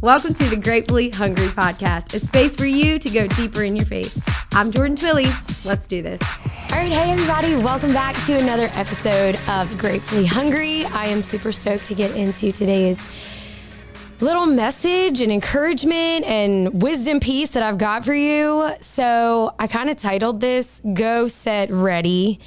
Welcome to the Gratefully Hungry podcast, a space for you to go deeper in your faith. I'm Jordan Twilley. Let's do this. All right, hey everybody, welcome back to another episode of Gratefully Hungry. I am super stoked to get into today's little message and encouragement and wisdom piece that I've got for you. So I kind of titled this Go Set Ready.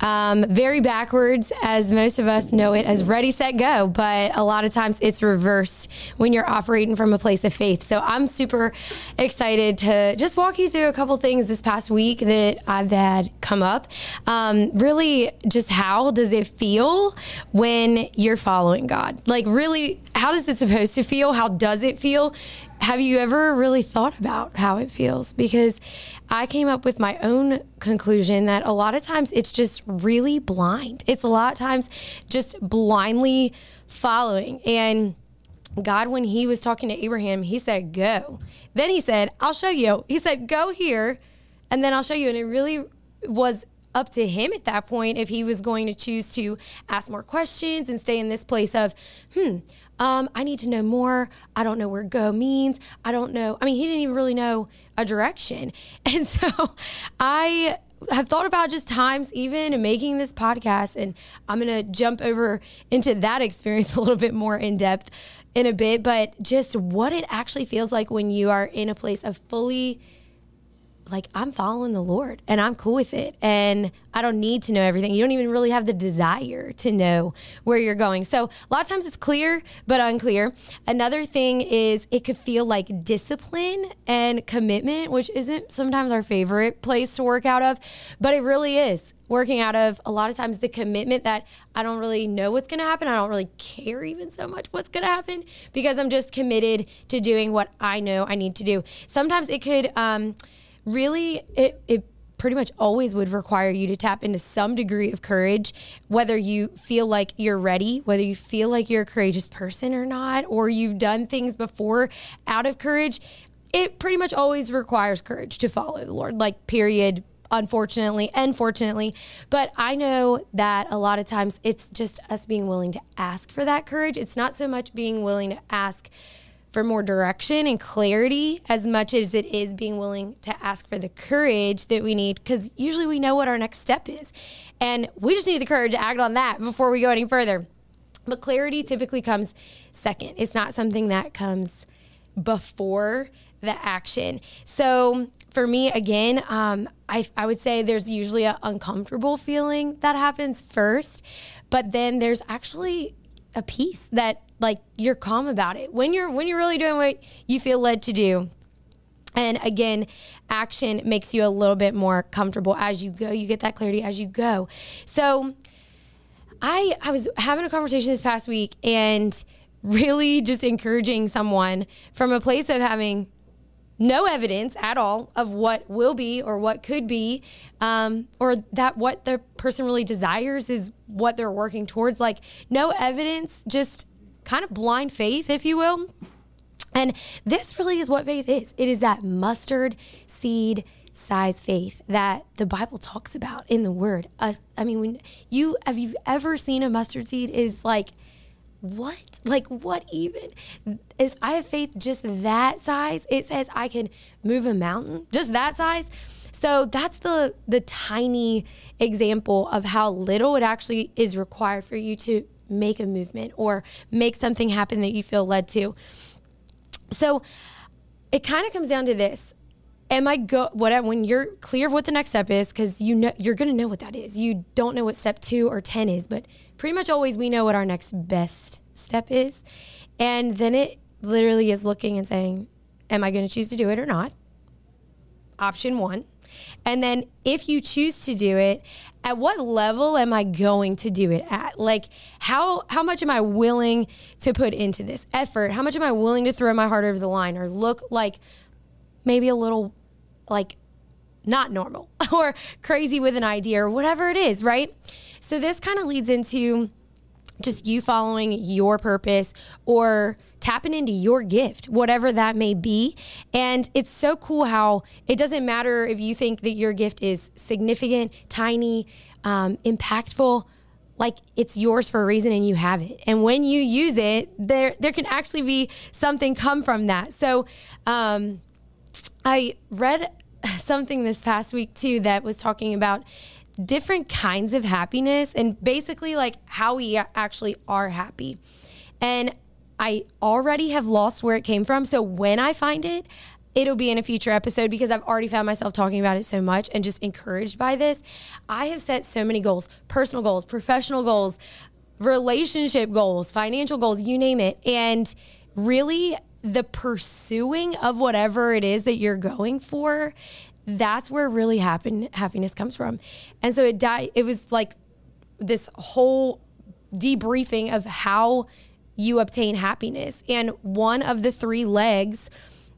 Um, very backwards, as most of us know it as ready, set, go. But a lot of times it's reversed when you're operating from a place of faith. So I'm super excited to just walk you through a couple things this past week that I've had come up. Um, really, just how does it feel when you're following God? Like, really, how does it supposed to feel? How does it feel? Have you ever really thought about how it feels? Because I came up with my own conclusion that a lot of times it's just really blind. It's a lot of times just blindly following. And God, when He was talking to Abraham, He said, Go. Then He said, I'll show you. He said, Go here, and then I'll show you. And it really was up to him at that point if he was going to choose to ask more questions and stay in this place of, hmm, um, I need to know more. I don't know where go means. I don't know. I mean, he didn't even really know a direction. And so I have thought about just times even making this podcast and I'm going to jump over into that experience a little bit more in depth in a bit, but just what it actually feels like when you are in a place of fully like I'm following the Lord and I'm cool with it. And I don't need to know everything. You don't even really have the desire to know where you're going. So a lot of times it's clear, but unclear. Another thing is it could feel like discipline and commitment, which isn't sometimes our favorite place to work out of, but it really is working out of a lot of times the commitment that I don't really know what's going to happen. I don't really care even so much what's going to happen because I'm just committed to doing what I know I need to do. Sometimes it could, um, really it, it pretty much always would require you to tap into some degree of courage, whether you feel like you're ready, whether you feel like you're a courageous person or not, or you've done things before out of courage. It pretty much always requires courage to follow the Lord, like, period. Unfortunately and fortunately. But I know that a lot of times it's just us being willing to ask for that courage. It's not so much being willing to ask for more direction and clarity as much as it is being willing to ask for the courage that we need because usually we know what our next step is. And we just need the courage to act on that before we go any further. But clarity typically comes second, it's not something that comes before the action. So for me, again, um, I, I would say there's usually an uncomfortable feeling that happens first, but then there's actually a peace that like you're calm about it when you're when you're really doing what you feel led to do and again action makes you a little bit more comfortable as you go you get that clarity as you go so i i was having a conversation this past week and really just encouraging someone from a place of having no evidence at all of what will be or what could be, um, or that what the person really desires is what they're working towards. Like, no evidence, just kind of blind faith, if you will. And this really is what faith is it is that mustard seed size faith that the Bible talks about in the Word. Uh, I mean, when you have you ever seen a mustard seed? Is like what? Like what even? If I have faith just that size, it says I can move a mountain. Just that size. So that's the the tiny example of how little it actually is required for you to make a movement or make something happen that you feel led to. So it kind of comes down to this. Am I go what when you're clear of what the next step is because you know you're gonna know what that is. You don't know what step two or ten is, but pretty much always we know what our next best step is. And then it literally is looking and saying, Am I gonna choose to do it or not? Option one. And then if you choose to do it, at what level am I going to do it at? Like how how much am I willing to put into this effort? How much am I willing to throw my heart over the line or look like maybe a little like not normal or crazy with an idea or whatever it is, right? So this kind of leads into just you following your purpose or tapping into your gift, whatever that may be. And it's so cool how it doesn't matter if you think that your gift is significant, tiny, um, impactful. like it's yours for a reason and you have it. And when you use it, there there can actually be something come from that. So um, I read something this past week too that was talking about different kinds of happiness and basically like how we actually are happy. And I already have lost where it came from. So when I find it, it'll be in a future episode because I've already found myself talking about it so much and just encouraged by this. I have set so many goals personal goals, professional goals, relationship goals, financial goals, you name it. And really, the pursuing of whatever it is that you're going for, that's where really happen, happiness comes from. And so it died, it was like this whole debriefing of how you obtain happiness. And one of the three legs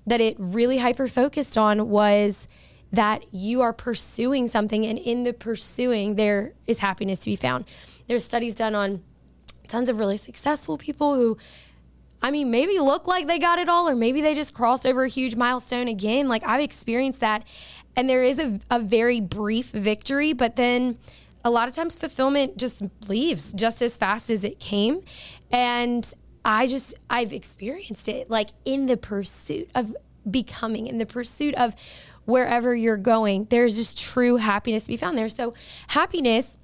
that it really hyper focused on was that you are pursuing something, and in the pursuing, there is happiness to be found. There's studies done on tons of really successful people who, I mean, maybe look like they got it all, or maybe they just crossed over a huge milestone again. Like I've experienced that. And there is a, a very brief victory, but then a lot of times fulfillment just leaves just as fast as it came. And I just, I've experienced it like in the pursuit of becoming, in the pursuit of wherever you're going. There's just true happiness to be found there. So, happiness,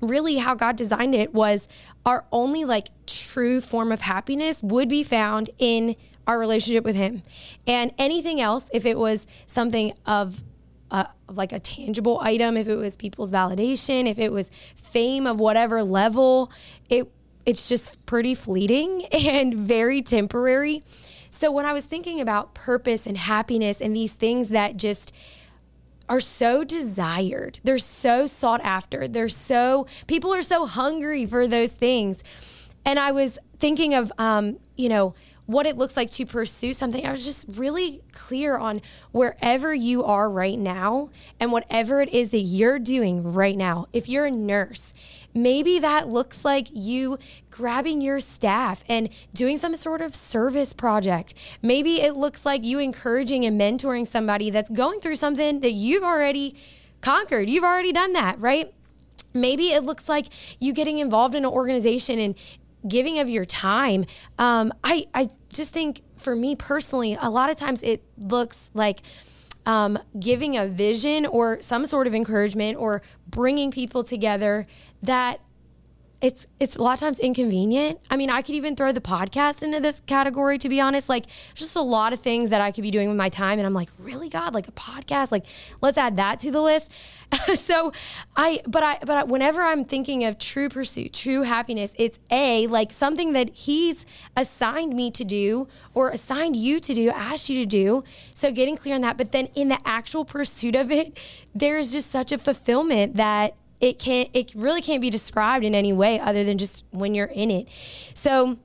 really, how God designed it was our only like true form of happiness would be found in our relationship with Him. And anything else, if it was something of uh, like a tangible item, if it was people's validation, if it was fame of whatever level, it it's just pretty fleeting and very temporary. So when I was thinking about purpose and happiness and these things that just are so desired, they're so sought after, they're so, people are so hungry for those things. And I was thinking of, um, you know, what it looks like to pursue something. I was just really clear on wherever you are right now and whatever it is that you're doing right now. If you're a nurse, maybe that looks like you grabbing your staff and doing some sort of service project. Maybe it looks like you encouraging and mentoring somebody that's going through something that you've already conquered. You've already done that, right? Maybe it looks like you getting involved in an organization and giving of your time. Um, I, I just think for me personally, a lot of times it looks like um, giving a vision or some sort of encouragement or bringing people together that it's it's a lot of times inconvenient. I mean, I could even throw the podcast into this category to be honest. Like just a lot of things that I could be doing with my time and I'm like, "Really, God, like a podcast? Like let's add that to the list." so, I but I but I, whenever I'm thinking of true pursuit, true happiness, it's a like something that he's assigned me to do or assigned you to do, asked you to do. So, getting clear on that, but then in the actual pursuit of it, there's just such a fulfillment that it can't it really can't be described in any way other than just when you're in it so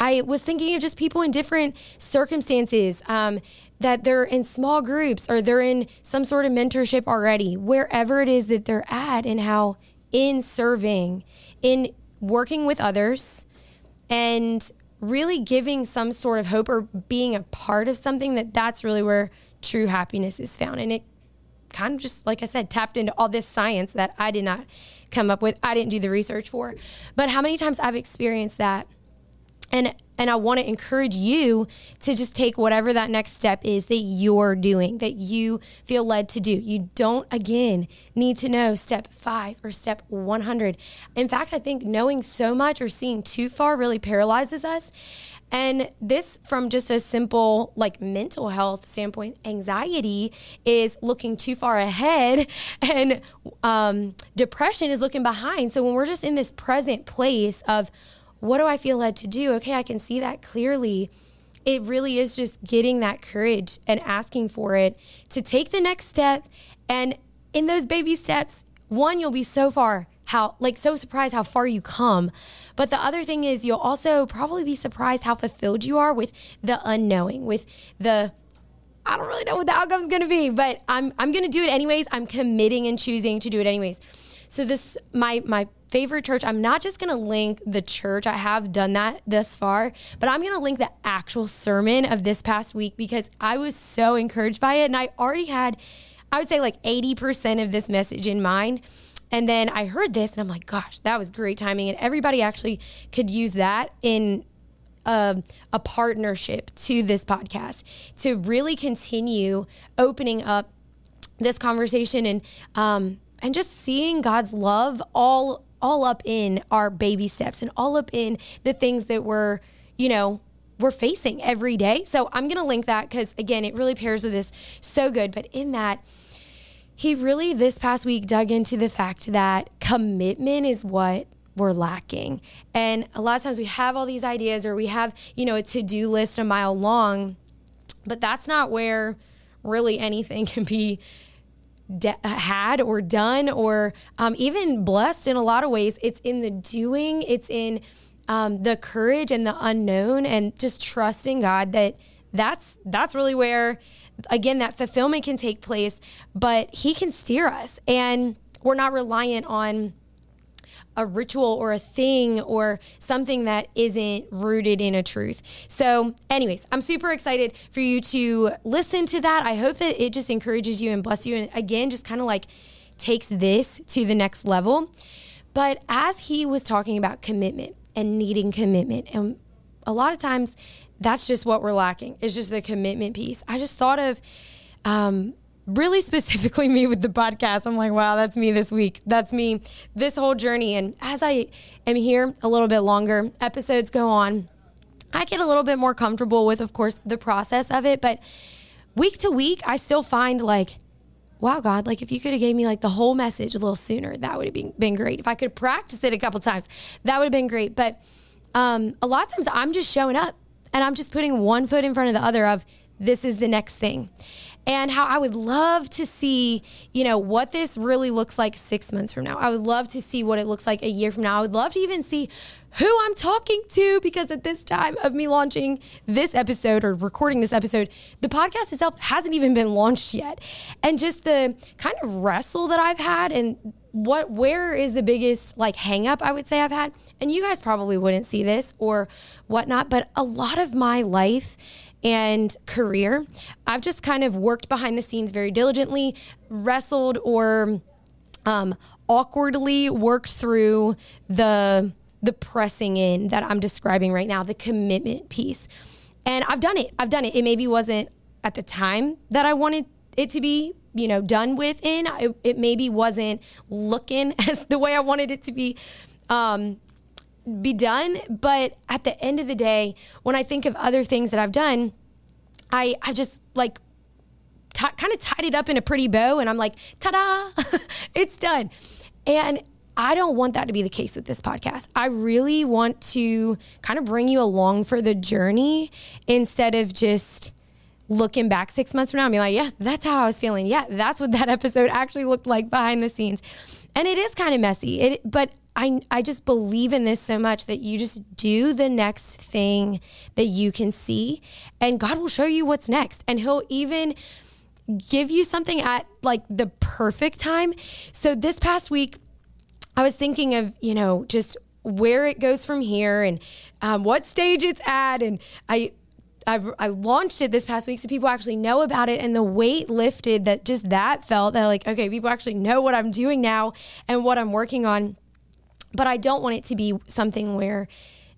I was thinking of just people in different circumstances um, that they're in small groups or they're in some sort of mentorship already, wherever it is that they're at, and how in serving, in working with others, and really giving some sort of hope or being a part of something that that's really where true happiness is found. And it kind of just, like I said, tapped into all this science that I did not come up with. I didn't do the research for. But how many times I've experienced that. And and I want to encourage you to just take whatever that next step is that you're doing, that you feel led to do. You don't, again, need to know step five or step 100. In fact, I think knowing so much or seeing too far really paralyzes us. And this, from just a simple like mental health standpoint, anxiety is looking too far ahead, and um, depression is looking behind. So when we're just in this present place of what do I feel led to do? Okay, I can see that clearly. It really is just getting that courage and asking for it to take the next step. And in those baby steps, one, you'll be so far how like so surprised how far you come. But the other thing is you'll also probably be surprised how fulfilled you are with the unknowing, with the I don't really know what the outcome's gonna be, but I'm I'm gonna do it anyways. I'm committing and choosing to do it anyways. So this my my favorite church. I'm not just gonna link the church. I have done that thus far, but I'm gonna link the actual sermon of this past week because I was so encouraged by it, and I already had, I would say like 80% of this message in mind And then I heard this and I'm like, gosh, that was great timing. And everybody actually could use that in a, a partnership to this podcast to really continue opening up this conversation and um, and just seeing God's love all all up in our baby steps and all up in the things that we're you know we're facing every day. So I'm going to link that because again, it really pairs with this so good. But in that, he really this past week dug into the fact that commitment is what we're lacking. And a lot of times we have all these ideas or we have, you know, a to do list a mile long, but that's not where really anything can be de- had or done or um, even blessed in a lot of ways. It's in the doing, it's in um, the courage and the unknown and just trusting God that that's that's really where again that fulfillment can take place but he can steer us and we're not reliant on a ritual or a thing or something that isn't rooted in a truth. So, anyways, I'm super excited for you to listen to that. I hope that it just encourages you and bless you. And again, just kind of like takes this to the next level. But as he was talking about commitment and needing commitment, and a lot of times that's just what we're lacking, it's just the commitment piece. I just thought of, um, really specifically me with the podcast. I'm like, wow, that's me this week. That's me this whole journey. And as I am here a little bit longer, episodes go on. I get a little bit more comfortable with, of course, the process of it. But week to week, I still find like, wow, God, like if you could have gave me like the whole message a little sooner, that would have been, been great. If I could practice it a couple times, that would have been great. But um, a lot of times I'm just showing up and I'm just putting one foot in front of the other of this is the next thing and how I would love to see, you know, what this really looks like six months from now. I would love to see what it looks like a year from now. I would love to even see who I'm talking to because at this time of me launching this episode or recording this episode, the podcast itself hasn't even been launched yet. And just the kind of wrestle that I've had and what where is the biggest like hang up I would say I've had? And you guys probably wouldn't see this or whatnot, but a lot of my life and career. I've just kind of worked behind the scenes very diligently, wrestled or um, awkwardly worked through the the pressing in that I'm describing right now, the commitment piece. And I've done it. I've done it. It maybe wasn't at the time that I wanted it to be, you know, done with in. It, it maybe wasn't looking as the way I wanted it to be. Um, be done. But at the end of the day, when I think of other things that I've done, I I just like t- kind of tied it up in a pretty bow, and I'm like, ta da, it's done. And I don't want that to be the case with this podcast. I really want to kind of bring you along for the journey instead of just looking back six months from now and be like, yeah, that's how I was feeling. Yeah, that's what that episode actually looked like behind the scenes. And it is kind of messy. It, but I, I just believe in this so much that you just do the next thing that you can see, and God will show you what's next. And He'll even give you something at like the perfect time. So this past week, I was thinking of, you know, just where it goes from here and um, what stage it's at. And I, I've I launched it this past week so people actually know about it and the weight lifted that just that felt that like okay people actually know what I'm doing now and what I'm working on but I don't want it to be something where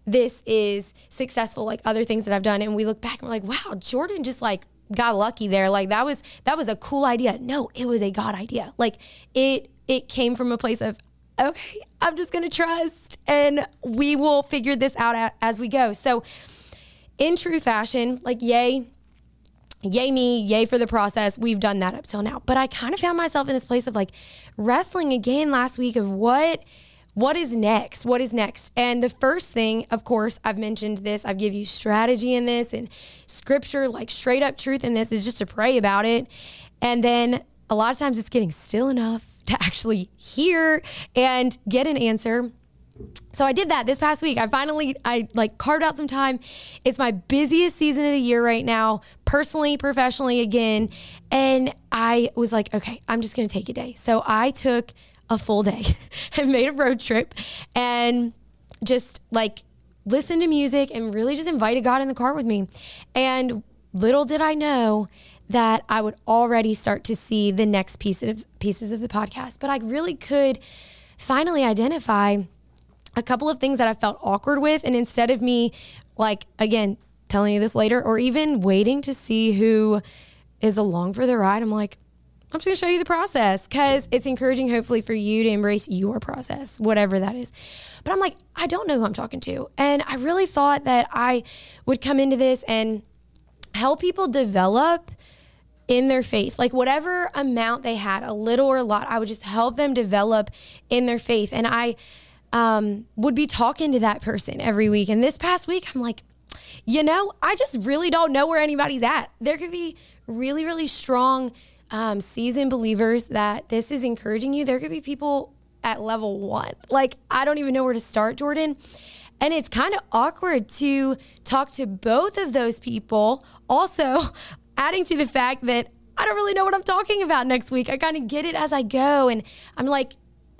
this is successful like other things that I've done and we look back and we're like, wow, Jordan just like got lucky there. Like that was that was a cool idea. No, it was a God idea. Like it it came from a place of okay, I'm just going to trust and we will figure this out as we go. So in true fashion, like yay, yay me, yay for the process. We've done that up till now. But I kind of found myself in this place of like wrestling again last week of what what is next? What is next? And the first thing, of course, I've mentioned this, I've give you strategy in this and scripture, like straight up truth in this is just to pray about it. And then a lot of times it's getting still enough to actually hear and get an answer. So I did that this past week. I finally I like carved out some time. It's my busiest season of the year right now, personally, professionally again, and I was like, okay, I'm just going to take a day. So I took a full day and made a road trip and just like listened to music and really just invited God in the car with me. And little did I know that I would already start to see the next piece of pieces of the podcast, but I really could finally identify a couple of things that I felt awkward with. And instead of me, like, again, telling you this later, or even waiting to see who is along for the ride, I'm like, I'm just going to show you the process because it's encouraging, hopefully, for you to embrace your process, whatever that is. But I'm like, I don't know who I'm talking to. And I really thought that I would come into this and help people develop in their faith. Like whatever amount they had, a little or a lot, I would just help them develop in their faith. And I um, would be talking to that person every week. And this past week, I'm like, you know, I just really don't know where anybody's at. There could be really, really strong um, seasoned believers that this is encouraging you. There could be people at level one. Like, I don't even know where to start, Jordan. And it's kind of awkward to talk to both of those people. Also, adding to the fact that I don't really know what I'm talking about next week. I kind of get it as I go. And I'm like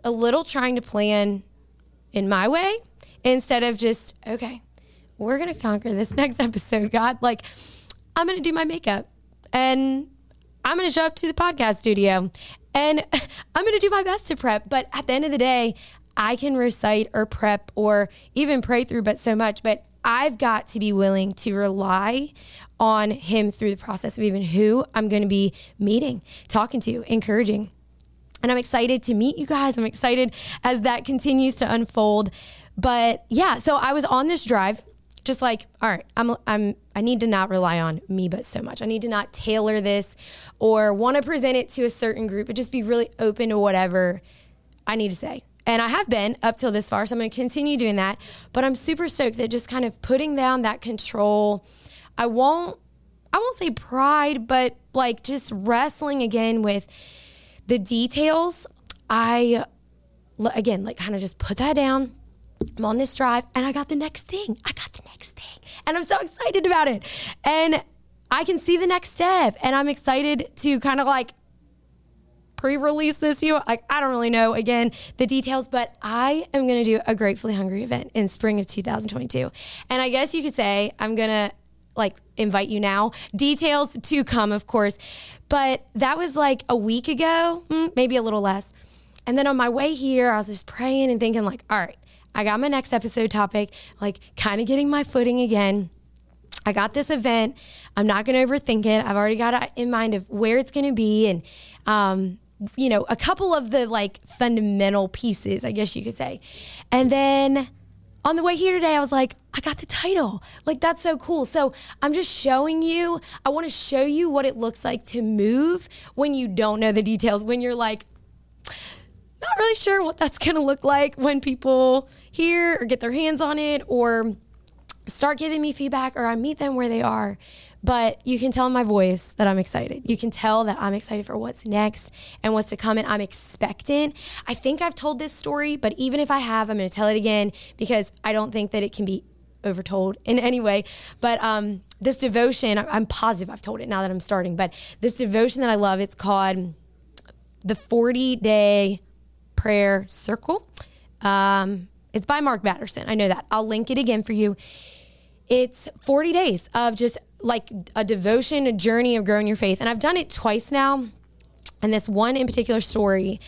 a little trying to plan in my way instead of just, okay, we're going to conquer this next episode, God. Like, I'm going to do my makeup and I'm going to show up to the podcast studio and I'm going to do my best to prep. But at the end of the day, I can recite or prep or even pray through, but so much. But I've got to be willing to rely on Him through the process of even who I'm going to be meeting, talking to, encouraging. And I'm excited to meet you guys. I'm excited as that continues to unfold. But yeah, so I was on this drive just like all right i'm i'm i need to not rely on me but so much i need to not tailor this or want to present it to a certain group but just be really open to whatever i need to say and I have been up till this far, so I'm going to continue doing that. But I'm super stoked that just kind of putting down that control. I won't I won't say pride, but like just wrestling again with the details. I again like kind of just put that down. I'm on this drive and I got the next thing. I got the next thing. And I'm so excited about it. And I can see the next step and I'm excited to kind of like pre-release this you like I don't really know again the details but I am going to do a gratefully hungry event in spring of 2022 and I guess you could say I'm going to like invite you now details to come of course but that was like a week ago hmm, maybe a little less and then on my way here I was just praying and thinking like all right I got my next episode topic like kind of getting my footing again I got this event. I'm not going to overthink it. I've already got it in mind of where it's going to be and um, you know, a couple of the like fundamental pieces, I guess you could say. And then on the way here today, I was like, I got the title. Like, that's so cool. So I'm just showing you, I want to show you what it looks like to move when you don't know the details, when you're like, not really sure what that's going to look like when people hear or get their hands on it or start giving me feedback or I meet them where they are. But you can tell in my voice that I'm excited. You can tell that I'm excited for what's next and what's to come, and I'm expectant. I think I've told this story, but even if I have, I'm going to tell it again because I don't think that it can be overtold in any way. But um, this devotion, I'm positive I've told it now that I'm starting, but this devotion that I love, it's called the 40 Day Prayer Circle. Um, it's by Mark Batterson. I know that. I'll link it again for you. It's 40 days of just like a devotion, a journey of growing your faith. And I've done it twice now. And this one in particular story,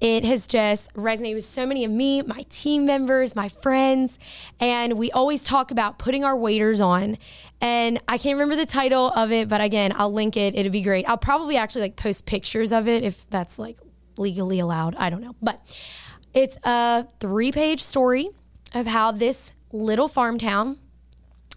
it has just resonated with so many of me, my team members, my friends. And we always talk about putting our waders on. And I can't remember the title of it, but again, I'll link it. It'd be great. I'll probably actually like post pictures of it if that's like legally allowed. I don't know. But it's a three page story of how this little farm town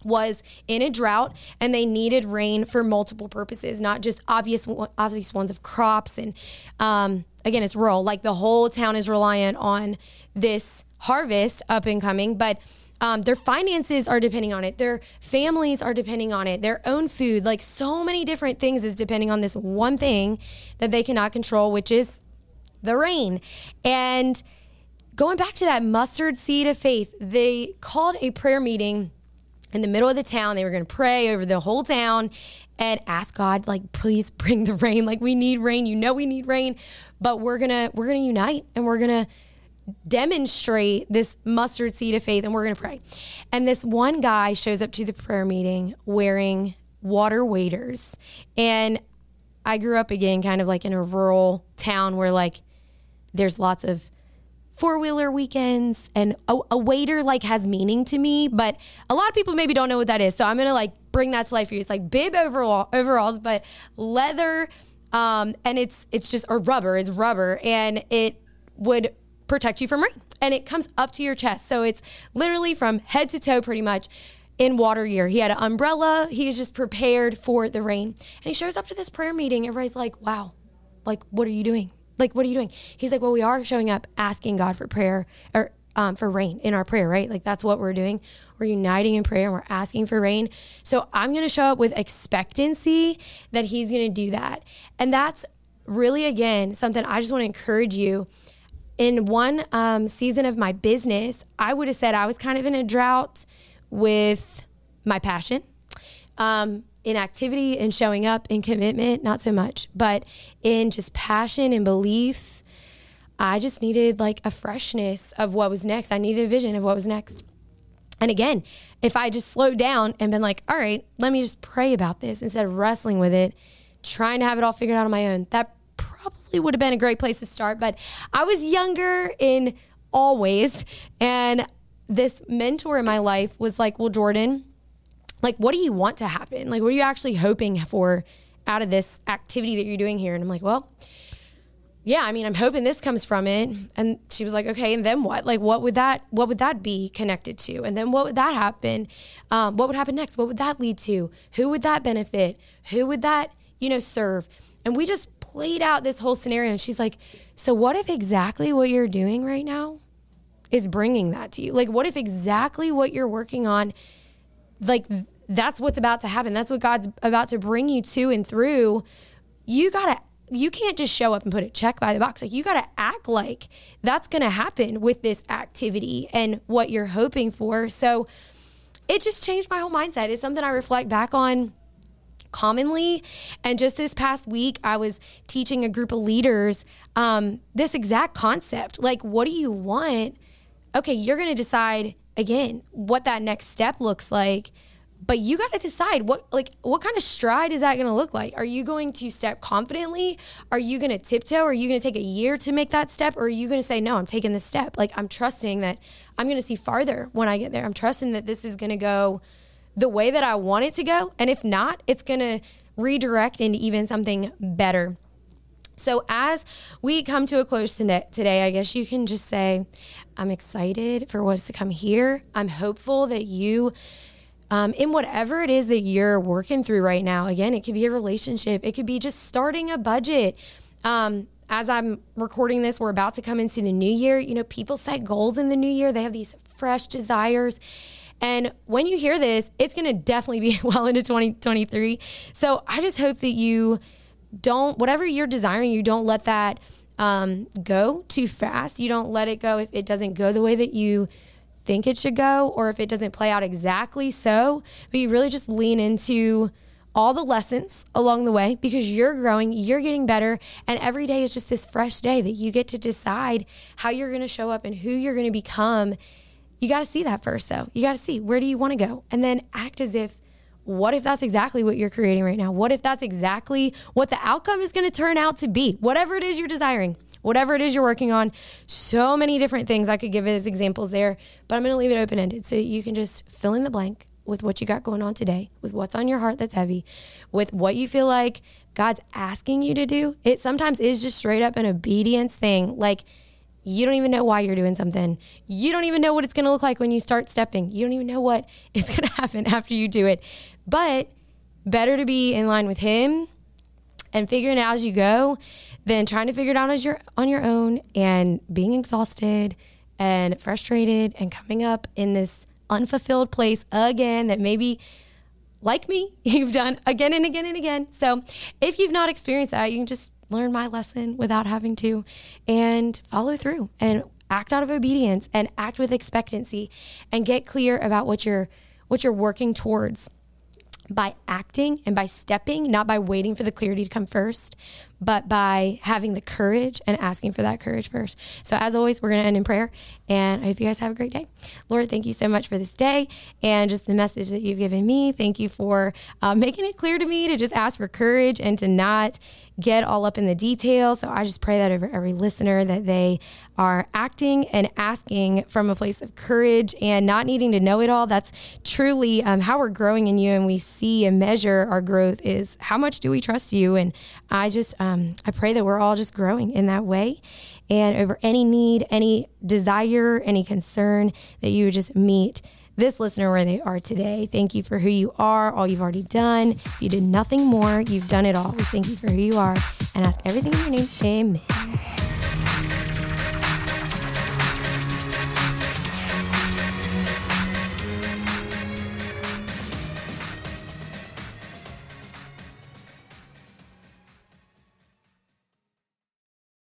was in a drought and they needed rain for multiple purposes, not just obvious obvious ones of crops and um, again it's rural. Like the whole town is reliant on this harvest up and coming, but um, their finances are depending on it. Their families are depending on it. Their own food, like so many different things, is depending on this one thing that they cannot control, which is the rain. And going back to that mustard seed of faith, they called a prayer meeting in the middle of the town. They were going to pray over the whole town and ask God, like, please bring the rain. Like, we need rain. You know, we need rain, but we're gonna we're gonna unite and we're gonna demonstrate this mustard seed of faith and we're gonna pray. And this one guy shows up to the prayer meeting wearing water waders and I grew up again kind of like in a rural town where like there's lots of four wheeler weekends and a, a, wader like has meaning to me, but a lot of people maybe don't know what that is. So I'm gonna like bring that to life for you. It's like bib overall overalls, but leather, um, and it's it's just or rubber. It's rubber, and it would protect you from rain, and it comes up to your chest. So it's literally from head to toe, pretty much. In water year, he had an umbrella. He is just prepared for the rain, and he shows up to this prayer meeting. Everybody's like, "Wow, like what are you doing? Like, what are you doing? He's like, well, we are showing up asking God for prayer or um, for rain in our prayer, right? Like, that's what we're doing. We're uniting in prayer and we're asking for rain. So I'm going to show up with expectancy that He's going to do that. And that's really, again, something I just want to encourage you. In one um, season of my business, I would have said I was kind of in a drought with my passion. Um, in activity and showing up in commitment, not so much, but in just passion and belief, I just needed like a freshness of what was next. I needed a vision of what was next. And again, if I just slowed down and been like, all right, let me just pray about this instead of wrestling with it, trying to have it all figured out on my own, that probably would have been a great place to start. But I was younger in all ways. And this mentor in my life was like, well, Jordan, like what do you want to happen? Like what are you actually hoping for out of this activity that you're doing here? And I'm like, well, yeah, I mean, I'm hoping this comes from it. And she was like, okay, and then what? Like, what would that, what would that be connected to? And then what would that happen? Um, what would happen next? What would that lead to? Who would that benefit? Who would that, you know, serve? And we just played out this whole scenario. And she's like, so what if exactly what you're doing right now is bringing that to you? Like, what if exactly what you're working on, like that's what's about to happen. That's what God's about to bring you to and through. You got to you can't just show up and put a check by the box. Like you got to act like that's going to happen with this activity and what you're hoping for. So it just changed my whole mindset. It's something I reflect back on commonly. And just this past week, I was teaching a group of leaders um, this exact concept. Like, what do you want? Okay, you're going to decide again what that next step looks like but you got to decide what like what kind of stride is that going to look like? Are you going to step confidently? Are you going to tiptoe? Are you going to take a year to make that step? Or are you going to say no i'm taking this step. Like i'm trusting that i'm going to see farther when i get there. I'm trusting that this is going to go the way that i want it to go. And if not it's going to redirect into even something better so, as we come to a close today, I guess you can just say, I'm excited for what's to come here. I'm hopeful that you um, in whatever it is that you're working through right now. Again, it could be a relationship, it could be just starting a budget. Um, as I'm recording this, we're about to come into the new year. You know, people set goals in the new year, they have these fresh desires. And when you hear this, it's going to definitely be well into 2023. So I just hope that you don't, whatever you're desiring, you don't let that um, go too fast. You don't let it go if it doesn't go the way that you think it should go or if it doesn't play out exactly so, but you really just lean into all the lessons along the way because you're growing, you're getting better, and every day is just this fresh day that you get to decide how you're going to show up and who you're going to become. You got to see that first though. You got to see where do you want to go and then act as if what if that's exactly what you're creating right now? What if that's exactly what the outcome is going to turn out to be? Whatever it is you're desiring whatever it is you're working on. So many different things I could give as examples there, but I'm going to leave it open ended so you can just fill in the blank with what you got going on today, with what's on your heart that's heavy, with what you feel like God's asking you to do. It sometimes is just straight up an obedience thing. Like, you don't even know why you're doing something. You don't even know what it's going to look like when you start stepping. You don't even know what is going to happen after you do it. But better to be in line with Him and figuring it out as you go than trying to figure it out as your on your own and being exhausted and frustrated and coming up in this unfulfilled place again that maybe like me you've done again and again and again. So if you've not experienced that, you can just learn my lesson without having to and follow through and act out of obedience and act with expectancy and get clear about what you're what you're working towards by acting and by stepping, not by waiting for the clarity to come first, but by having the courage and asking for that courage first. So, as always, we're going to end in prayer. And I hope you guys have a great day. Lord, thank you so much for this day and just the message that you've given me. Thank you for uh, making it clear to me to just ask for courage and to not get all up in the details. So I just pray that over every listener that they are acting and asking from a place of courage and not needing to know it all. That's truly um, how we're growing in you, and we see and measure our growth is how much do we trust you. And I just um, I pray that we're all just growing in that way, and over any need, any desire, any concern that you would just meet this listener where they are today. Thank you for who you are, all you've already done. You did nothing more. You've done it all. Thank you for who you are and ask everything in your name. Amen.